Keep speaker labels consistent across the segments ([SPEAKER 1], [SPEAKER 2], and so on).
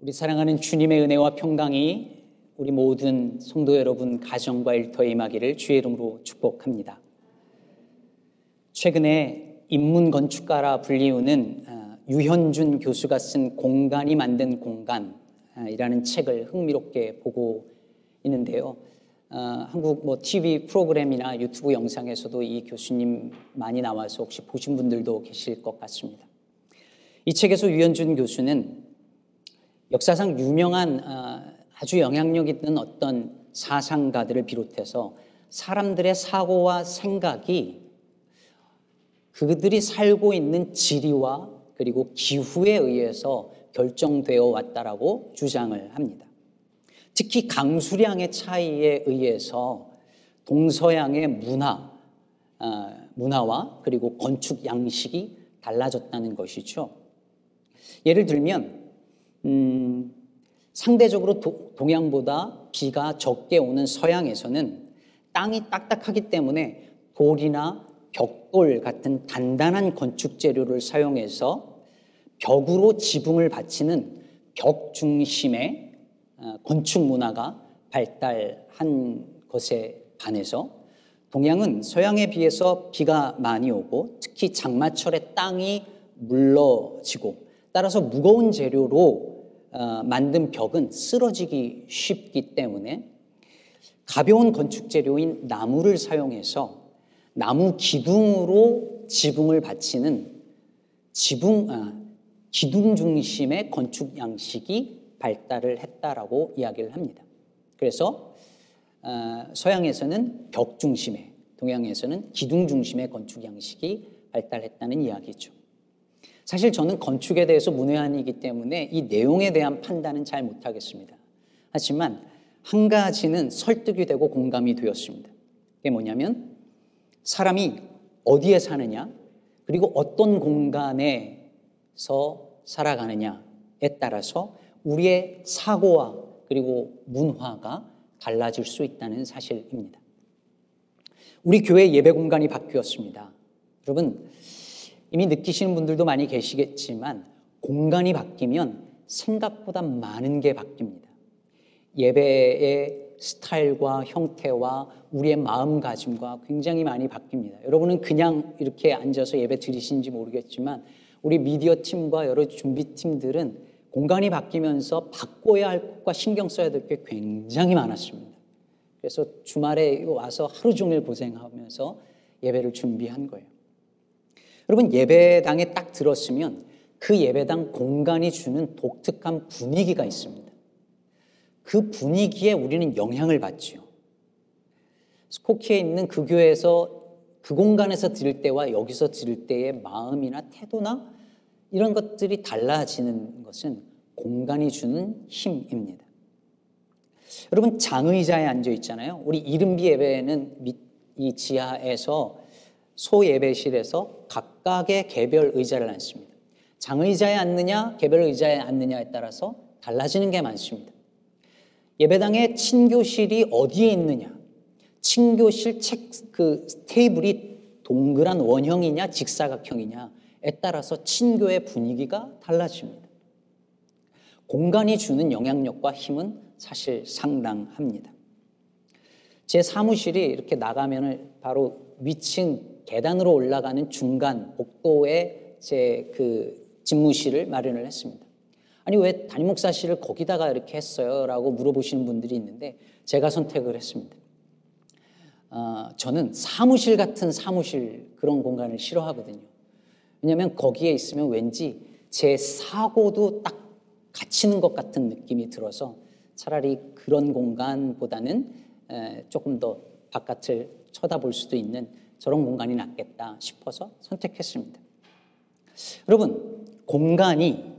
[SPEAKER 1] 우리 사랑하는 주님의 은혜와 평강이 우리 모든 성도 여러분 가정과 일터에 임하기를 주의 이름으로 축복합니다. 최근에 인문 건축가라 불리우는 어, 유현준 교수가 쓴 공간이 만든 공간이라는 책을 흥미롭게 보고 있는데요. 어, 한국 뭐 TV 프로그램이나 유튜브 영상에서도 이 교수님 많이 나와서 혹시 보신 분들도 계실 것 같습니다. 이 책에서 유현준 교수는 역사상 유명한 어, 아주 영향력 있는 어떤 사상가들을 비롯해서 사람들의 사고와 생각이 그들이 살고 있는 지리와 그리고 기후에 의해서 결정되어 왔다라고 주장을 합니다. 특히 강수량의 차이에 의해서 동서양의 문화, 어, 문화와 그리고 건축 양식이 달라졌다는 것이죠. 예를 들면 음, 상대적으로 도, 동양보다 비가 적게 오는 서양에서는 땅이 딱딱하기 때문에 돌이나 벽돌 같은 단단한 건축 재료를 사용해서 벽으로 지붕을 받치는 벽 중심의 어, 건축 문화가 발달한 것에 반해서 동양은 서양에 비해서 비가 많이 오고 특히 장마철에 땅이 물러지고 따라서 무거운 재료로 어, 만든 벽은 쓰러지기 쉽기 때문에 가벼운 건축 재료인 나무를 사용해서 나무 기둥으로 지붕을 받치는 지붕 아, 기둥 중심의 건축 양식이 발달을 했다라고 이야기를 합니다. 그래서 어, 서양에서는 벽 중심의, 동양에서는 기둥 중심의 건축 양식이 발달했다는 이야기죠. 사실 저는 건축에 대해서 문외한이기 때문에 이 내용에 대한 판단은 잘 못하겠습니다. 하지만 한 가지는 설득이 되고 공감이 되었습니다. 그게 뭐냐면 사람이 어디에 사느냐, 그리고 어떤 공간에서 살아가느냐에 따라서 우리의 사고와 그리고 문화가 달라질 수 있다는 사실입니다. 우리 교회 예배 공간이 바뀌었습니다. 여러분, 이미 느끼시는 분들도 많이 계시겠지만 공간이 바뀌면 생각보다 많은 게 바뀝니다. 예배의 스타일과 형태와 우리의 마음가짐과 굉장히 많이 바뀝니다. 여러분은 그냥 이렇게 앉아서 예배 드리신지 모르겠지만 우리 미디어 팀과 여러 준비팀들은 공간이 바뀌면서 바꿔야 할 것과 신경 써야 될 게 굉장히 많았습니다. 그래서 주말에 와서 하루 종일 고생하면서 예배를 준비한 거예요. 여러분 예배당에 딱 들었으면 그 예배당 공간이 주는 독특한 분위기가 있습니다. 그 분위기에 우리는 영향을 받지요. 스코키에 있는 그 교회에서 그 공간에서 들을 때와 여기서 들을 때의 마음이나 태도나 이런 것들이 달라지는 것은 공간이 주는 힘입니다. 여러분 장의자에 앉아 있잖아요. 우리 이른비 예배는 이 지하에서 소예배실에서 각 각의 개별 의자를 앉습니다. 장의자에 앉느냐, 개별 의자에 앉느냐에 따라서 달라지는 게 많습니다. 예배당의 친교실이 어디에 있느냐, 친교실 책, 그 테이블이 동그란 원형이냐, 직사각형이냐에 따라서 친교의 분위기가 달라집니다. 공간이 주는 영향력과 힘은 사실 상당합니다. 제 사무실이 이렇게 나가면 바로 위층 계단으로 올라가는 중간 복도에 제 그 집무실을 마련을 했습니다. 아니 왜 담임 목사실을 거기다가 이렇게 했어요? 라고 물어보시는 분들이 있는데 제가 선택을 했습니다. 어, 저는 사무실 같은 사무실 그런 공간을 싫어하거든요. 왜냐하면 거기에 있으면 왠지 제 사고도 딱 갇히는 것 같은 느낌이 들어서 차라리 그런 공간보다는 조금 더 바깥을 쳐다볼 수도 있는 저런 공간이 낫겠다 싶어서 선택했습니다. 여러분, 공간이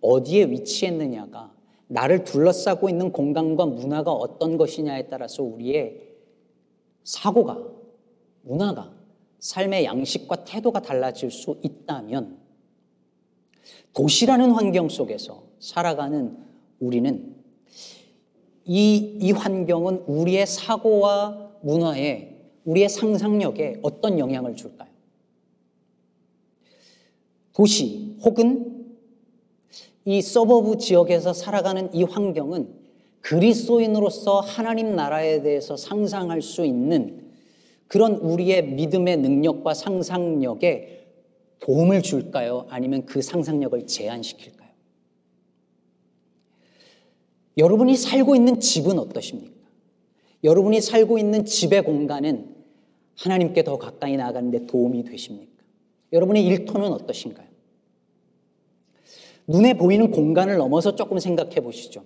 [SPEAKER 1] 어디에 위치했느냐가 나를 둘러싸고 있는 공간과 문화가 어떤 것이냐에 따라서 우리의 사고가, 문화가, 삶의 양식과 태도가 달라질 수 있다면 도시라는 환경 속에서 살아가는 우리는 이, 이 환경은 우리의 사고와 문화에 우리의 상상력에 어떤 영향을 줄까요? 도시 혹은 이 서버브 지역에서 살아가는 이 환경은 그리스도인으로서 하나님 나라에 대해서 상상할 수 있는 그런 우리의 믿음의 능력과 상상력에 도움을 줄까요? 아니면 그 상상력을 제한시킬까요? 여러분이 살고 있는 집은 어떠십니까? 여러분이 살고 있는 집의 공간은 하나님께 더 가까이 나가는데 도움이 되십니까? 여러분의 일터는 어떠신가요? 눈에 보이는 공간을 넘어서 조금 생각해 보시죠.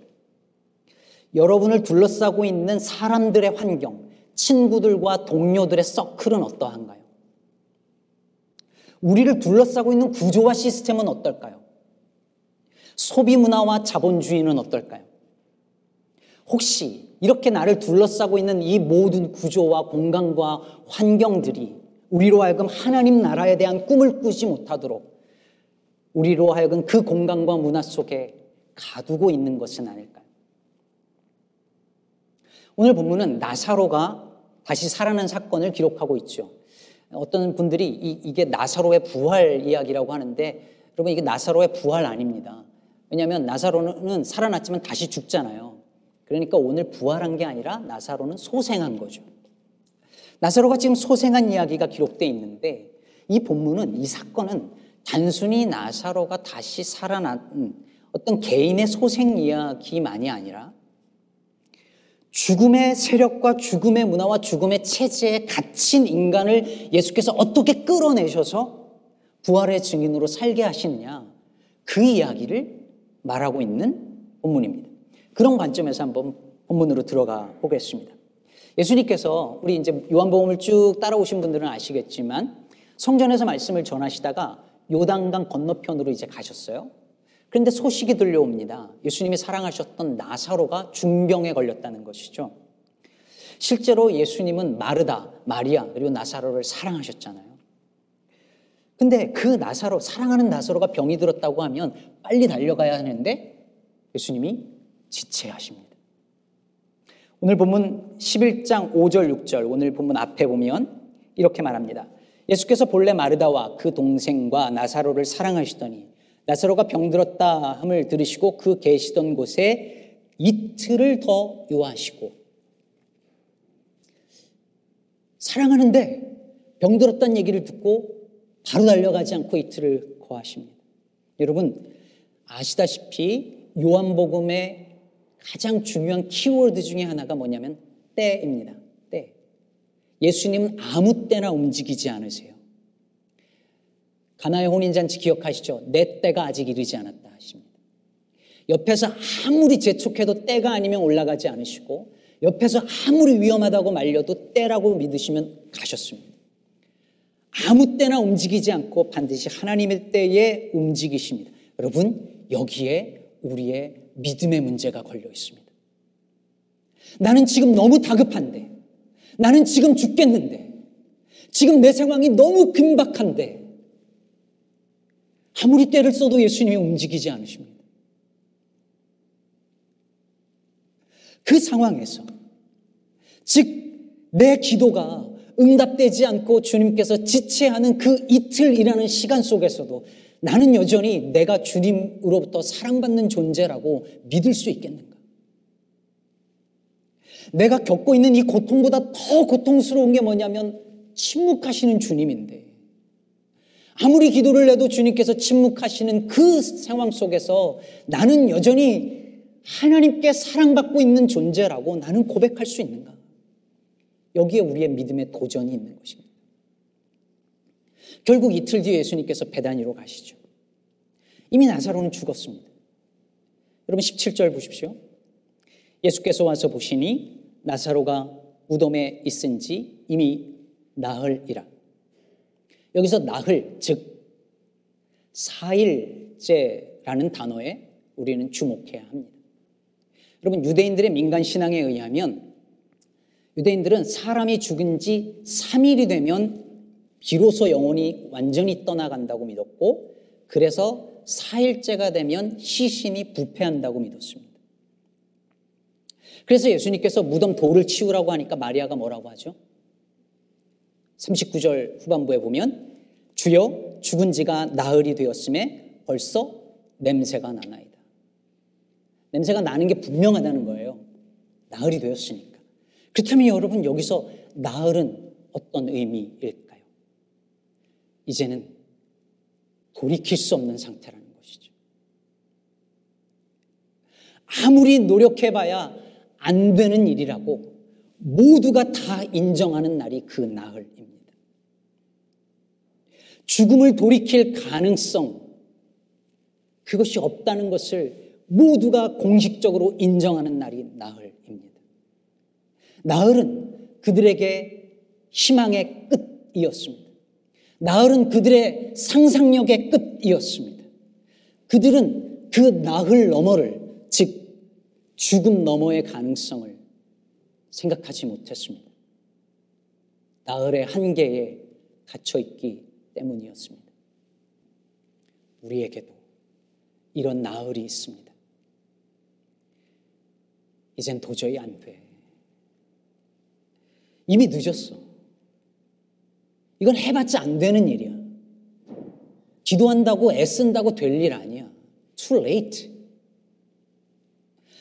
[SPEAKER 1] 여러분을 둘러싸고 있는 사람들의 환경, 친구들과 동료들의 서클은 어떠한가요? 우리를 둘러싸고 있는 구조와 시스템은 어떨까요? 소비 문화와 자본주의는 어떨까요? 혹시 이렇게 나를 둘러싸고 있는 이 모든 구조와 공간과 환경들이 우리로 하여금 하나님 나라에 대한 꿈을 꾸지 못하도록 우리로 하여금 그 공간과 문화 속에 가두고 있는 것은 아닐까요? 오늘 본문은 나사로가 다시 살아난 사건을 기록하고 있죠. 어떤 분들이 이, 게 나사로의 부활 이야기라고 하는데 여러분 이게 나사로의 부활 아닙니다. 왜냐하면 나사로는 살아났지만 다시 죽잖아요. 그러니까 오늘 부활한 게 아니라 나사로는 소생한 거죠. 나사로가 지금 소생한 이야기가 기록되어 있는데 이 본문은 이 사건은 단순히 나사로가 다시 살아난 어떤 개인의 소생 이야기만이 아니라 죽음의 세력과 죽음의 문화와 죽음의 체제에 갇힌 인간을 예수께서 어떻게 끌어내셔서 부활의 증인으로 살게 하시느냐 그 이야기를 말하고 있는 본문입니다. 그런 관점에서 한번 본문으로 들어가 보겠습니다. 예수님께서 우리 이제 요한복음을 쭉 따라오신 분들은 아시겠지만 성전에서 말씀을 전하시다가 요단강 건너편으로 이제 가셨어요. 그런데 소식이 들려옵니다. 예수님이 사랑하셨던 나사로가 중병에 걸렸다는 것이죠. 실제로 예수님은 마르다, 마리아, 그리고 나사로를 사랑하셨잖아요. 근데 그 나사로, 사랑하는 나사로가 병이 들었다고 하면 빨리 달려가야 하는데 예수님이 지체하십니다. 오늘 본문 11장 5절, 6절, 오늘 본문 앞에 보면 이렇게 말합니다. 예수께서 본래 마르다와 그 동생과 나사로를 사랑하시더니 나사로가 병들었다 함을 들으시고 그 계시던 곳에 이틀을 더 요하시고 사랑하는데 병들었다는 얘기를 듣고 바로 달려가지 않고 이틀을 거하십니다. 여러분 아시다시피 요한복음의 가장 중요한 키워드 중에 하나가 뭐냐면 때입니다. 때. 예수님은 아무 때나 움직이지 않으세요. 가나의 혼인잔치 기억하시죠? 내 때가 아직 이르지 않았다 하십니다. 옆에서 아무리 재촉해도 때가 아니면 올라가지 않으시고 옆에서 아무리 위험하다고 말려도 때라고 믿으시면 가셨습니다. 아무 때나 움직이지 않고 반드시 하나님의 때에 움직이십니다. 여러분, 여기에 우리의 믿음의 문제가 걸려 있습니다. 나는 지금 너무 다급한데, 나는 지금 죽겠는데, 지금 내 상황이 너무 긴박한데, 아무리 때를 써도 예수님이 움직이지 않으십니다. 그 상황에서, 즉, 내 기도가 응답되지 않고 주님께서 지체하는 그 이틀이라는 시간 속에서도 나는 여전히 내가 주님으로부터 사랑받는 존재라고 믿을 수 있겠는가? 내가 겪고 있는 이 고통보다 더 고통스러운 게 뭐냐면 침묵하시는 주님인데 아무리 기도를 해도 주님께서 침묵하시는 그 상황 속에서 나는 여전히 하나님께 사랑받고 있는 존재라고 나는 고백할 수 있는가? 여기에 우리의 믿음의 도전이 있는 것입니다. 결국 이틀 뒤에 예수님께서 배단위로 가시죠. 이미 나사로는 죽었습니다. 여러분 17절 보십시오. 예수께서 와서 보시니 나사로가 무덤에 있은 지 이미 나흘이라. 여기서 나흘, 즉, 사일째라는 단어에 우리는 주목해야 합니다. 여러분, 유대인들의 민간 신앙에 의하면 유대인들은 사람이 죽은 지 3일이 되면 비로소 영혼이 완전히 떠나간다고 믿었고, 그래서 4일째가 되면 시신이 부패한다고 믿었습니다. 그래서 예수님께서 무덤 돌을 치우라고 하니까 마리아가 뭐라고 하죠? 39절 후반부에 보면 주여 죽은 지가 나흘이 되었음에 벌써 냄새가 나나이다. 냄새가 나는 게 분명하다는 거예요. 나흘이 되었으니까. 그렇다면 여러분 여기서 나흘은 어떤 의미일까요? 이제는 돌이킬 수 없는 상태라는 것이죠. 아무리 노력해봐야 안 되는 일이라고 모두가 다 인정하는 날이 그 나흘입니다. 죽음을 돌이킬 가능성, 그것이 없다는 것을 모두가 공식적으로 인정하는 날이 나흘입니다. 나흘은 그들에게 희망의 끝이었습니다. 나흘은 그들의 상상력의 끝이었습니다. 그들은 그 나흘 너머를, 즉, 죽음 너머의 가능성을 생각하지 못했습니다. 나흘의 한계에 갇혀있기 때문이었습니다. 우리에게도 이런 나흘이 있습니다. 이젠 도저히 안 돼. 이미 늦었어. 이건 해봤자 안 되는 일이야. 기도한다고 애쓴다고 될 일 아니야. Too late.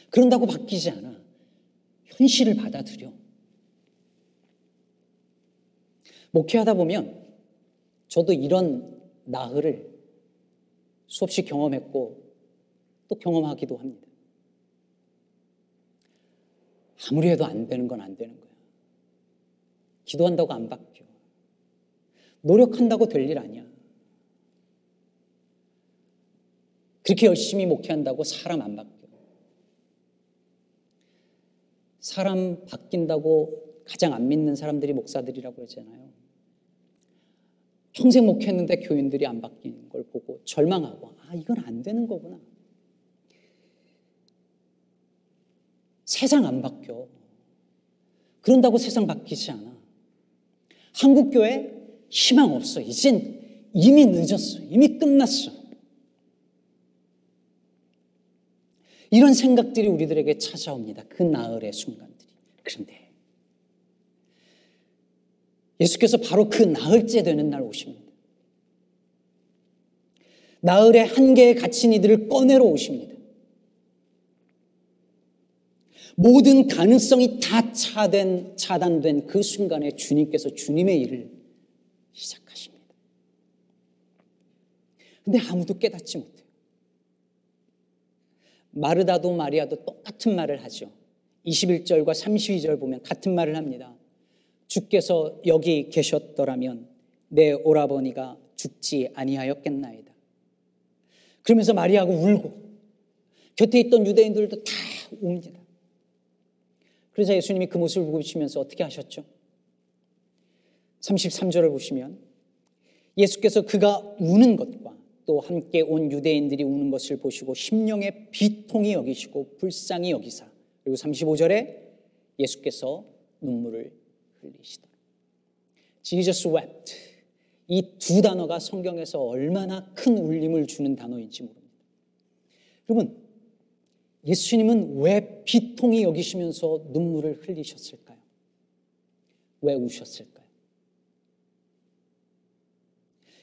[SPEAKER 1] 그런다고 바뀌지 않아. 현실을 받아들여. 목회하다 보면 저도 이런 나흘을 수없이 경험했고 또 경험하기도 합니다. 아무리 해도 안 되는 건 안 되는 거야. 기도한다고 안 바뀌어. 노력한다고 될 일 아니야. 그렇게 열심히 목회한다고 사람 안 바뀌어. 사람 바뀐다고 가장 안 믿는 사람들이 목사들이라고 그러잖아요. 평생 목회했는데 교인들이 안 바뀌는 걸 보고 절망하고, 아, 이건 안 되는 거구나. 세상 안 바뀌어. 그런다고 세상 바뀌지 않아. 한국교회 희망 없어. 이젠 이미 늦었어. 이미 끝났어. 이런 생각들이 우리들에게 찾아옵니다. 그 나흘의 순간들이. 그런데 예수께서 바로 그 나흘째 되는 날 오십니다. 나흘의 한계에 갇힌 이들을 꺼내러 오십니다. 모든 가능성이 다 차된, 차단된 그 순간에 주님께서 주님의 일을 시작하십니다. 근데 아무도 깨닫지 못해요. 마르다도 마리아도 똑같은 말을 하죠. 21절과 32절 보면 같은 말을 합니다. 주께서 여기 계셨더라면 내 오라버니가 죽지 아니하였겠나이다. 그러면서 마리아가 울고 곁에 있던 유대인들도 다 웁니다. 그래서 예수님이 그 모습을 보시면서 어떻게 하셨죠? 33절을 보시면 예수께서 그가 우는 것과 또 함께 온 유대인들이 우는 것을 보시고 심령의 비통이 여기시고 불쌍히 여기사 그리고 35절에 예수께서 눈물을 흘리시더라. Jesus wept. 이 두 단어가 성경에서 얼마나 큰 울림을 주는 단어인지 모릅니다. 여러분, 예수님은 왜 비통이 여기시면서 눈물을 흘리셨을까요? 왜 우셨을까요?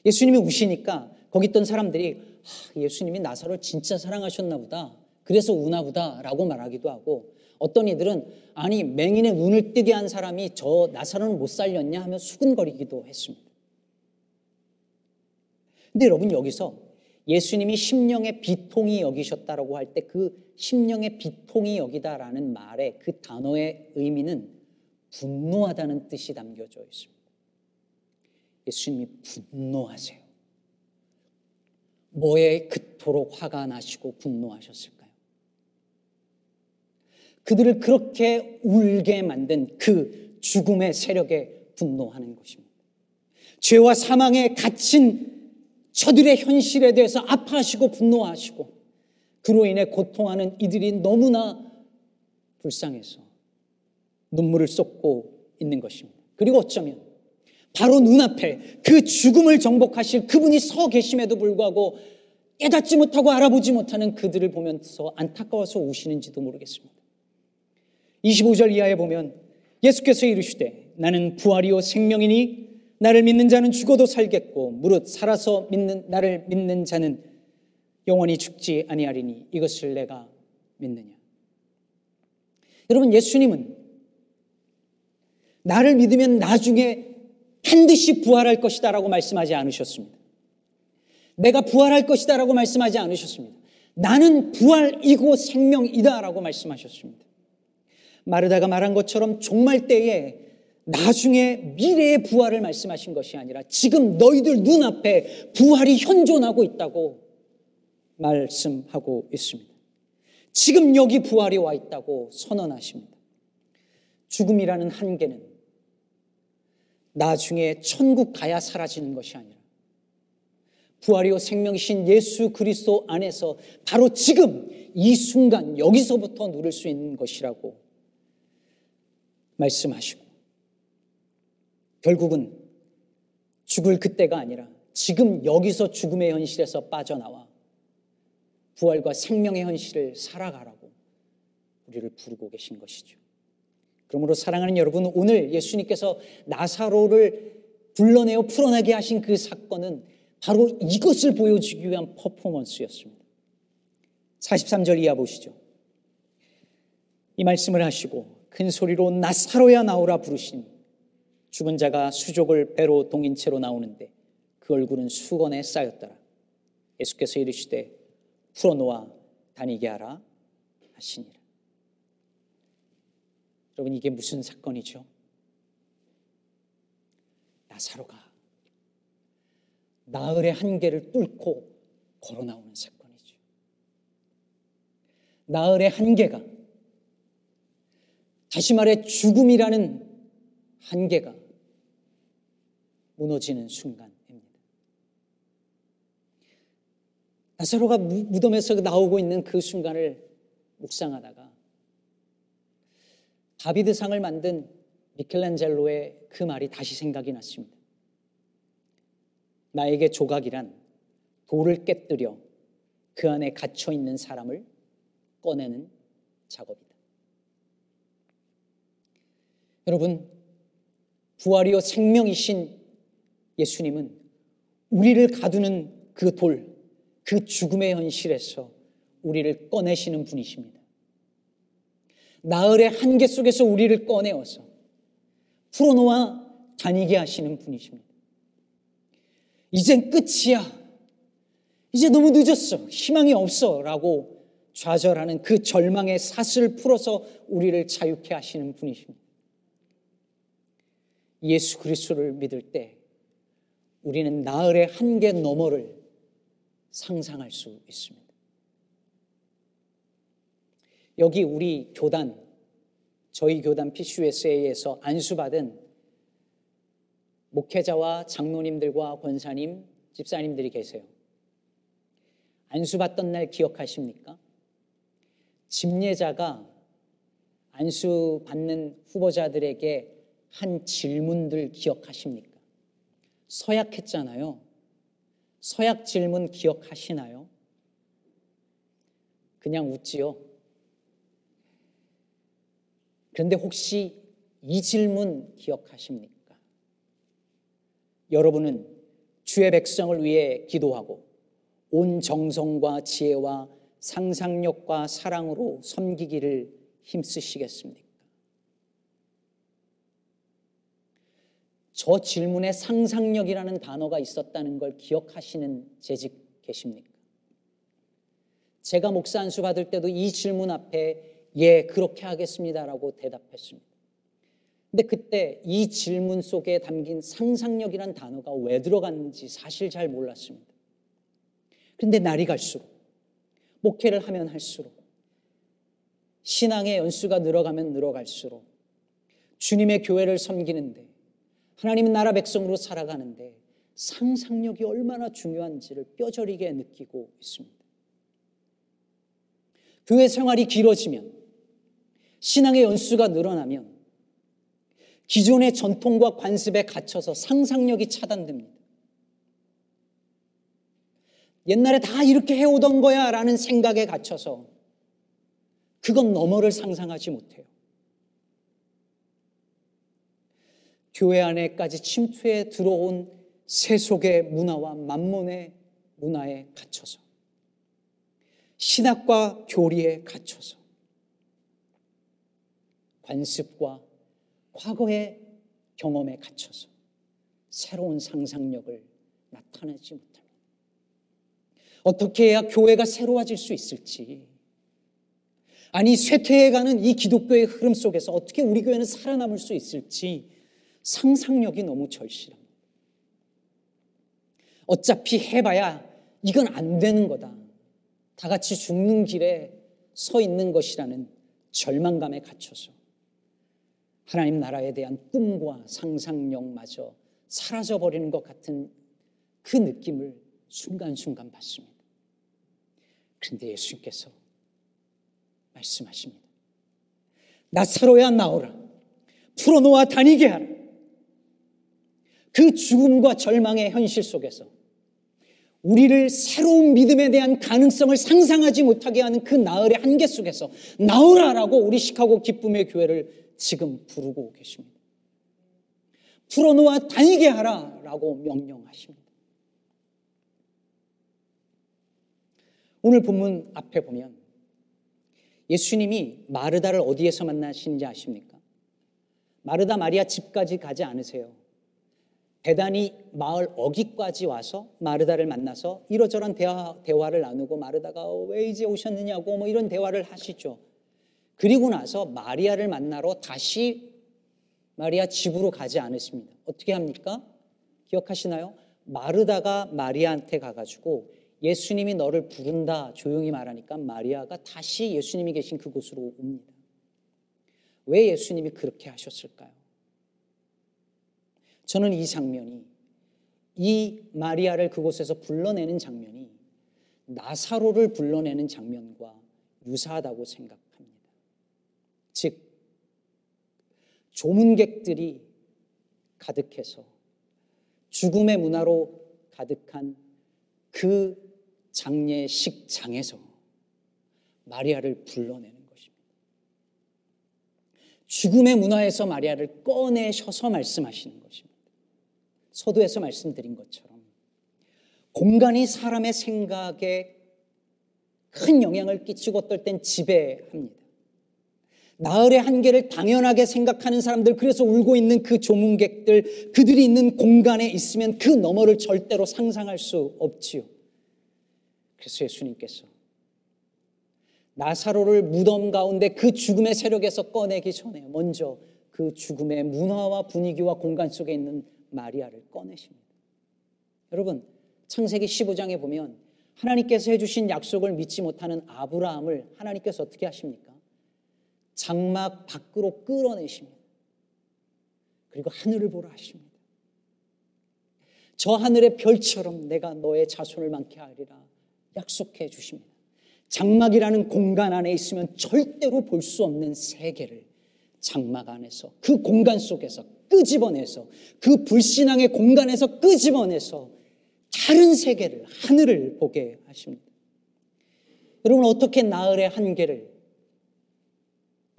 [SPEAKER 1] 예수님이 우시니까 거기 있던 사람들이 아, 예수님이 나사로를 진짜 사랑하셨나 보다. 그래서 우나 보다 라고 말하기도 하고 어떤 이들은 아니 맹인의 눈을 뜨게 한 사람이 저 나사로는 못 살렸냐 하며 수근거리기도 했습니다. 근데 여러분 여기서 예수님이 심령의 비통이 여기셨다라고 할 때 그 심령의 비통이 여기다라는 말의 그 단어의 의미는 분노하다는 뜻이 담겨져 있습니다. 예수님이 분노하세요. 뭐에 그토록 화가 나시고 분노하셨을까요? 그들을 그렇게 울게 만든 그 죽음의 세력에 분노하는 것입니다. 죄와 사망에 갇힌 저들의 현실에 대해서 아파하시고 분노하시고 그로 인해 고통하는 이들이 너무나 불쌍해서 눈물을 쏟고 있는 것입니다. 그리고 어쩌면 바로 눈앞에 그 죽음을 정복하실 그분이 서 계심에도 불구하고 깨닫지 못하고 알아보지 못하는 그들을 보면서 안타까워서 우시는지도 모르겠습니다. 25절 이하에 보면 예수께서 이르시되 나는 부활이요 생명이니 나를 믿는 자는 죽어도 살겠고 무릇 살아서 믿는 나를 믿는 자는 영원히 죽지 아니하리니 이것을 내가 믿느냐. 여러분 예수님은 나를 믿으면 나중에 반드시 부활할 것이다 라고 말씀하지 않으셨습니다. 내가 부활할 것이다 라고 말씀하지 않으셨습니다. 나는 부활이고 생명이다 라고 말씀하셨습니다. 마르다가 말한 것처럼 종말 때에 나중에 미래의 부활을 말씀하신 것이 아니라 지금 너희들 눈앞에 부활이 현존하고 있다고 말씀하고 있습니다. 지금 여기 부활이 와 있다고 선언하십니다. 죽음이라는 한계는 나중에 천국 가야 사라지는 것이 아니라 부활이요 생명이신 예수 그리스도 안에서 바로 지금 이 순간 여기서부터 누릴 수 있는 것이라고 말씀하시고 결국은 죽을 그때가 아니라 지금 여기서 죽음의 현실에서 빠져나와 부활과 생명의 현실을 살아가라고 우리를 부르고 계신 것이죠. 그러므로 사랑하는 여러분, 오늘 예수님께서 나사로를 불러내어 풀어나게 하신 그 사건은 바로 이것을 보여주기 위한 퍼포먼스였습니다. 43절 이하 보시죠. 이 말씀을 하시고 큰 소리로 나사로야 나오라 부르신 죽은 자가 수족을 배로 동인 채로 나오는데 그 얼굴은 수건에 쌓였더라. 예수께서 이르시되 풀어놓아 다니게 하라 하시니라. 여러분 이게 무슨 사건이죠? 나사로가 나흘의 한계를 뚫고 걸어 나오는 사건이죠. 나흘의 한계가 다시 말해 죽음이라는 한계가 무너지는 순간입니다. 나사로가 무덤에서 나오고 있는 그 순간을 묵상하다가 다비드상을 만든 미켈란젤로의 그 말이 다시 생각이 났습니다. 나에게 조각이란 돌을 깨뜨려 그 안에 갇혀 있는 사람을 꺼내는 작업이다. 여러분, 부활이요 생명이신 예수님은 우리를 가두는 그 돌, 그 죽음의 현실에서 우리를 꺼내시는 분이십니다. 나흘의 한계 속에서 우리를 꺼내어서 풀어놓아 다니게 하시는 분이십니다. 이젠 끝이야. 이제 너무 늦었어. 희망이 없어. 라고 좌절하는 그 절망의 사슬을 풀어서 우리를 자유케 하시는 분이십니다. 예수 그리스도를 믿을 때 우리는 나흘의 한계 너머를 상상할 수 있습니다. 여기 우리 교단, 저희 교단 PCUSA에서 안수받은 목회자와 장로님들과 권사님, 집사님들이 계세요. 안수받던 날 기억하십니까? 집례자가 안수받는 후보자들에게 한 질문들 기억하십니까? 서약했잖아요. 서약 질문 기억하시나요? 그냥 웃지요. 그런데 혹시 이 질문 기억하십니까? 여러분은 주의 백성을 위해 기도하고 온 정성과 지혜와 상상력과 사랑으로 섬기기를 힘쓰시겠습니까? 저 질문에 상상력이라는 단어가 있었다는 걸 기억하시는 재직 계십니까? 제가 목사 안수 받을 때도 이 질문 앞에 예, 그렇게 하겠습니다라고 대답했습니다. 근데 그때 이 질문 속에 담긴 상상력이란 단어가 왜 들어갔는지 사실 잘 몰랐습니다. 그런데 날이 갈수록, 목회를 하면 할수록, 신앙의 연수가 늘어가면 늘어갈수록, 주님의 교회를 섬기는데, 하나님 나라 백성으로 살아가는데, 상상력이 얼마나 중요한지를 뼈저리게 느끼고 있습니다. 교회 생활이 길어지면, 신앙의 연수가 늘어나면 기존의 전통과 관습에 갇혀서 상상력이 차단됩니다. 옛날에 다 이렇게 해오던 거야 라는 생각에 갇혀서 그건 너머를 상상하지 못해요. 교회 안에까지 침투해 들어온 세속의 문화와 만몬의 문화에 갇혀서 신학과 교리에 갇혀서 관습과 과거의 경험에 갇혀서 새로운 상상력을 나타내지 못합니다. 어떻게 해야 교회가 새로워질 수 있을지, 아니 쇠퇴해가는 이 기독교의 흐름 속에서 어떻게 우리 교회는 살아남을 수 있을지 상상력이 너무 절실합니다. 어차피 해봐야 이건 안 되는 거다. 다 같이 죽는 길에 서 있는 것이라는 절망감에 갇혀서 하나님 나라에 대한 꿈과 상상력마저 사라져버리는 것 같은 그 느낌을 순간순간 받습니다. 그런데 예수님께서 말씀하십니다. 나사로야 나오라. 풀어놓아 다니게 하라. 그 죽음과 절망의 현실 속에서 우리를 새로운 믿음에 대한 가능성을 상상하지 못하게 하는 그 나흘의 한계 속에서 나오라라고 우리 시카고 기쁨의 교회를 지금 부르고 계십니다. 풀어놓아 다니게 하라 라고 명령하십니다. 오늘 본문 앞에 보면 예수님이 마르다를 어디에서 만나시는지 아십니까? 마르다 마리아 집까지 가지 않으세요. 대단히 마을 어기까지 와서 마르다를 만나서 이러저런 대화, 대화를 나누고 마르다가 왜 이제 오셨느냐고 뭐 이런 대화를 하시죠. 그리고 나서 마리아를 만나러 다시 마리아 집으로 가지 않으십니다. 어떻게 합니까? 기억하시나요? 마르다가 마리아한테 가가지고 예수님이 너를 부른다 조용히 말하니까 마리아가 다시 예수님이 계신 그곳으로 옵니다. 왜 예수님이 그렇게 하셨을까요? 저는 이 장면이 이 마리아를 그곳에서 불러내는 장면이 나사로를 불러내는 장면과 유사하다고 생각합니다. 즉, 조문객들이 가득해서 죽음의 문화로 가득한 그 장례식장에서 마리아를 불러내는 것입니다. 죽음의 문화에서 마리아를 꺼내셔서 말씀하시는 것입니다. 서두에서 말씀드린 것처럼 공간이 사람의 생각에 큰 영향을 끼치고 어떨 땐 지배합니다. 나흘의 한계를 당연하게 생각하는 사람들, 그래서 울고 있는 그 조문객들, 그들이 있는 공간에 있으면 그 너머를 절대로 상상할 수 없지요. 그래서 예수님께서 나사로를 무덤 가운데 그 죽음의 세력에서 꺼내기 전에 먼저 그 죽음의 문화와 분위기와 공간 속에 있는 마리아를 꺼내십니다. 여러분, 창세기 15장에 보면 하나님께서 해주신 약속을 믿지 못하는 아브라함을 하나님께서 어떻게 하십니까? 장막 밖으로 끌어내십니다. 그리고 하늘을 보라 하십니다. 저 하늘의 별처럼 내가 너의 자손을 많게 하리라 약속해 주십니다. 장막이라는 공간 안에 있으면 절대로 볼 수 없는 세계를 장막 안에서 그 공간 속에서 끄집어내서 그 불신앙의 공간에서 끄집어내서 다른 세계를 하늘을 보게 하십니다. 여러분 어떻게 나흘의 한계를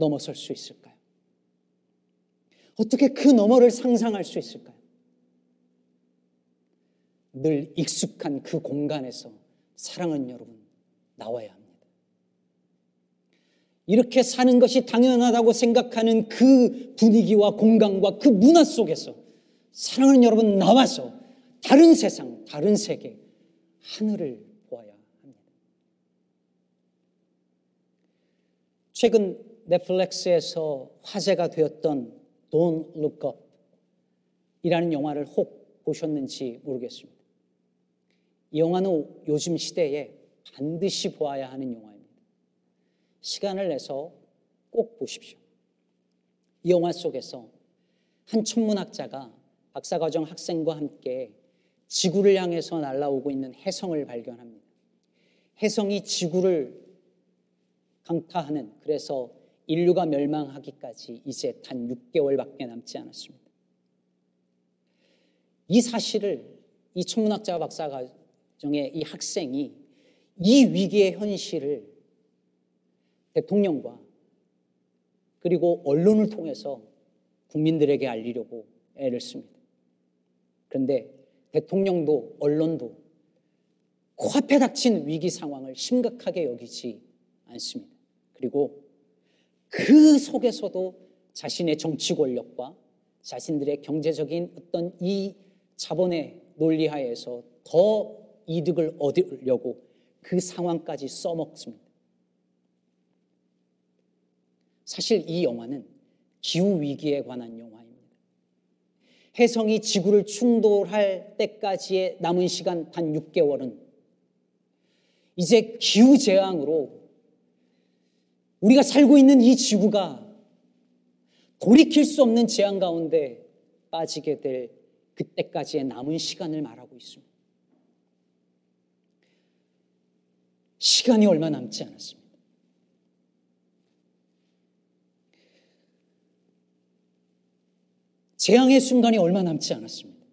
[SPEAKER 1] 넘어설 수 있을까요? 어떻게 그 너머를 상상할 수 있을까요? 늘 익숙한 그 공간에서 사랑하는 여러분 나와야 합니다. 이렇게 사는 것이 당연하다고 생각하는 그 분위기와 공간과 그 문화 속에서 사랑하는 여러분 나와서 다른 세상, 다른 세계, 하늘을 보아야 합니다. 최근 넷플릭스에서 화제가 되었던 Don't Look Up 이라는 영화를 혹 보셨는지 모르겠습니다. 이 영화는 요즘 시대에 반드시 보아야 하는 영화입니다. 시간을 내서 꼭 보십시오. 이 영화 속에서 한 천문학자가 박사과정 학생과 함께 지구를 향해서 날아오고 있는 혜성을 발견합니다. 혜성이 지구를 강타하는 그래서 인류가 멸망하기까지 이제 단 6개월밖에 남지 않았습니다. 이 사실을 이 천문학자 박사가 정의 이 학생이 이 위기의 현실을 대통령과 그리고 언론을 통해서 국민들에게 알리려고 애를 씁니다. 그런데 대통령도 언론도 코앞에 닥친 위기 상황을 심각하게 여기지 않습니다. 그리고 그 속에서도 자신의 정치 권력과 자신들의 경제적인 어떤 이 자본의 논리하에서 더 이득을 얻으려고 그 상황까지 써먹습니다. 사실 이 영화는 기후 위기에 관한 영화입니다. 해성이 지구를 충돌할 때까지의 남은 시간 단 6개월은 이제 기후 재앙으로 우리가 살고 있는 이 지구가 돌이킬 수 없는 재앙 가운데 빠지게 될 그때까지의 남은 시간을 말하고 있습니다. 시간이 얼마 남지 않았습니다. 재앙의 순간이 얼마 남지 않았습니다.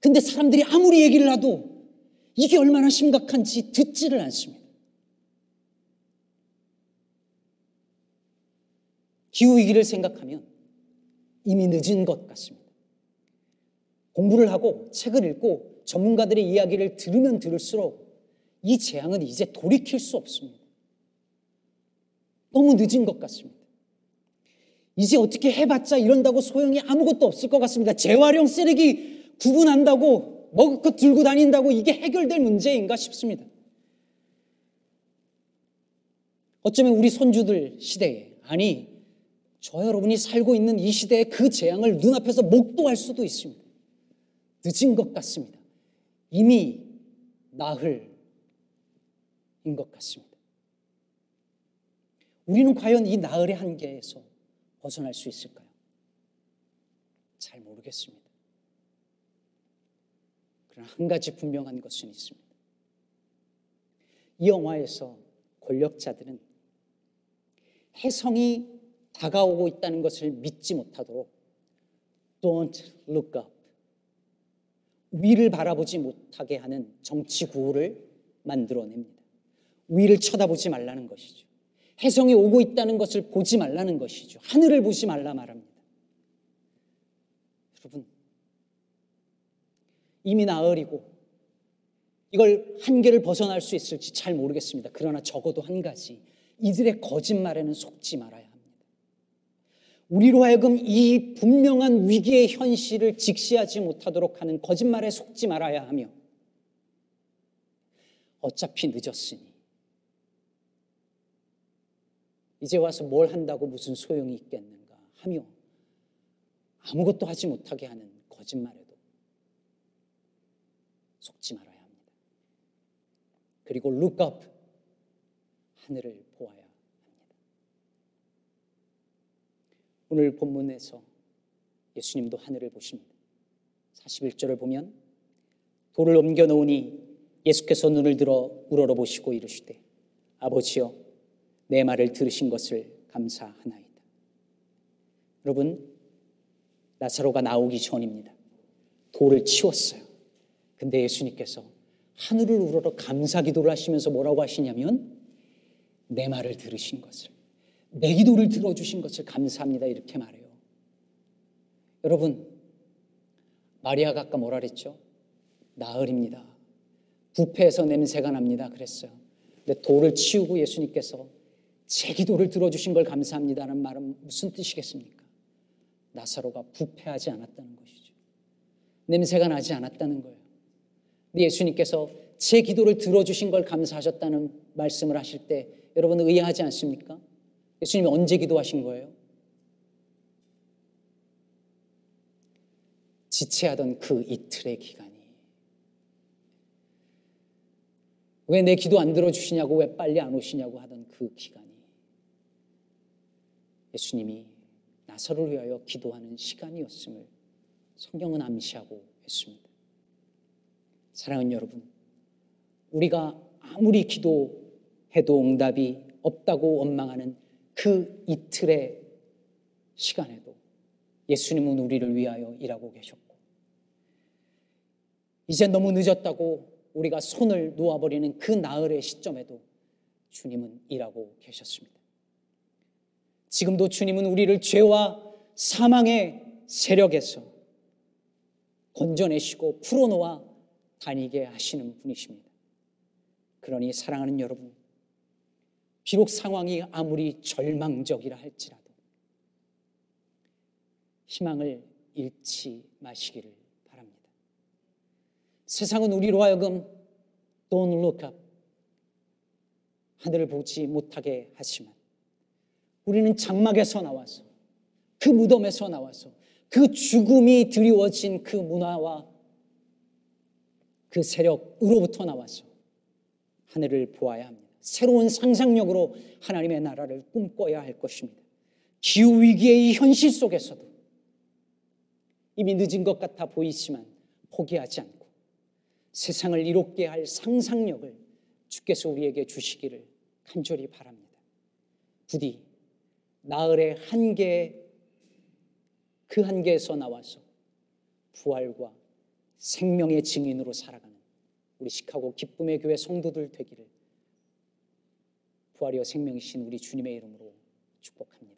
[SPEAKER 1] 근데 사람들이 아무리 얘기를 해도 이게 얼마나 심각한지 듣지를 않습니다. 기후위기를 생각하면 이미 늦은 것 같습니다. 공부를 하고 책을 읽고 전문가들의 이야기를 들으면 들을수록 이 재앙은 이제 돌이킬 수 없습니다. 너무 늦은 것 같습니다. 이제 어떻게 해봤자 이런다고 소용이 아무것도 없을 것 같습니다. 재활용 쓰레기 구분한다고 먹을 것 들고 다닌다고 이게 해결될 문제인가 싶습니다. 어쩌면 우리 손주들 시대에, 아니, 저 여러분이 살고 있는 이 시대에 그 재앙을 눈앞에서 목도할 수도 있습니다. 늦은 것 같습니다. 이미 나흘인 것 같습니다. 우리는 과연 이 나흘의 한계에서 벗어날 수 있을까요? 잘 모르겠습니다. 그러나 한 가지 분명한 것은 있습니다. 이 영화에서 권력자들은 해성이 다가오고 있다는 것을 믿지 못하도록 Don't look up. 위를 바라보지 못하게 하는 정치 구호를 만들어냅니다. 위를 쳐다보지 말라는 것이죠. 해성이 오고 있다는 것을 보지 말라는 것이죠. 하늘을 보지 말라 말합니다. 여러분, 이미 나으리고 이걸 한계를 벗어날 수 있을지 잘 모르겠습니다. 그러나 적어도 한 가지, 이들의 거짓말에는 속지 합니다. 우리로 하여금 이 분명한 위기의 현실을 직시하지 못하도록 하는 거짓말에 속지 말아야 하며, 어차피 늦었으니, 이제 와서 뭘 한다고 무슨 소용이 있겠는가 하며 아무것도 하지 못하게 하는 거짓말에도 속지 말아야 합니다. 그리고 look up 하늘을 보아야 합니다. 오늘 본문에서 예수님도 하늘을 보십니다. 41절을 보면 돌을 옮겨 놓으니 예수께서 눈을 들어 우러러 보시고 이르시되 아버지여 내 말을 들으신 것을 감사하나이다. 여러분, 나사로가 나오기 전입니다. 돌을 치웠어요. 근데 예수님께서 하늘을 우러러 감사 기도를 하시면서 뭐라고 하시냐면 내 말을 들으신 것을 내 기도를 들어주신 것을 감사합니다. 이렇게 말해요. 여러분, 마리아가 아까 뭐라 그랬죠? 나흘입니다. 부패해서 냄새가 납니다. 그랬어요. 근데 돌을 치우고 예수님께서 제 기도를 들어주신 걸 감사합니다라는 말은 무슨 뜻이겠습니까? 나사로가 부패하지 않았다는 것이죠. 냄새가 나지 않았다는 거예요. 예수님께서 제 기도를 들어주신 걸 감사하셨다는 말씀을 하실 때 여러분 의아하지 않습니까? 예수님이 언제 기도하신 거예요? 지체하던 그 이틀의 기간이 왜 내 기도 안 들어주시냐고 왜 빨리 안 오시냐고 하던 그 기간이 예수님이 나사로를 위하여 기도하는 시간이었음을 성경은 암시하고 있습니다. 사랑하는 여러분, 우리가 아무리 기도해도 응답이 없다고 원망하는 그 이틀의 시간에도 예수님은 우리를 위하여 일하고 계셨고, 이제 너무 늦었다고 우리가 손을 놓아버리는 그 나흘의 시점에도 주님은 일하고 계셨습니다. 지금도 주님은 우리를 죄와 사망의 세력에서 건져내시고 풀어놓아 다니게 하시는 분이십니다. 그러니 사랑하는 여러분, 비록 상황이 아무리 절망적이라 할지라도 희망을 잃지 마시기를 바랍니다. 세상은 우리로 하여금 don't look up 하늘을 보지 못하게 하지만 우리는 장막에서 나와서 그 무덤에서 나와서 그 죽음이 드리워진 그 문화와 그 세력으로부터 나와서 하늘을 보아야 합니다. 새로운 상상력으로 하나님의 나라를 꿈꿔야 할 것입니다. 기후 위기의 이 현실 속에서도 이미 늦은 것 같아 보이지만 포기하지 않고 세상을 이롭게 할 상상력을 주께서 우리에게 주시기를 간절히 바랍니다. 부디 나흘의 한계 그 한계에서 나와서 부활과 생명의 증인으로 살아가는 우리 시카고 기쁨의 교회 성도들 되기를 부활이여 생명이신 우리 주님의 이름으로 축복합니다.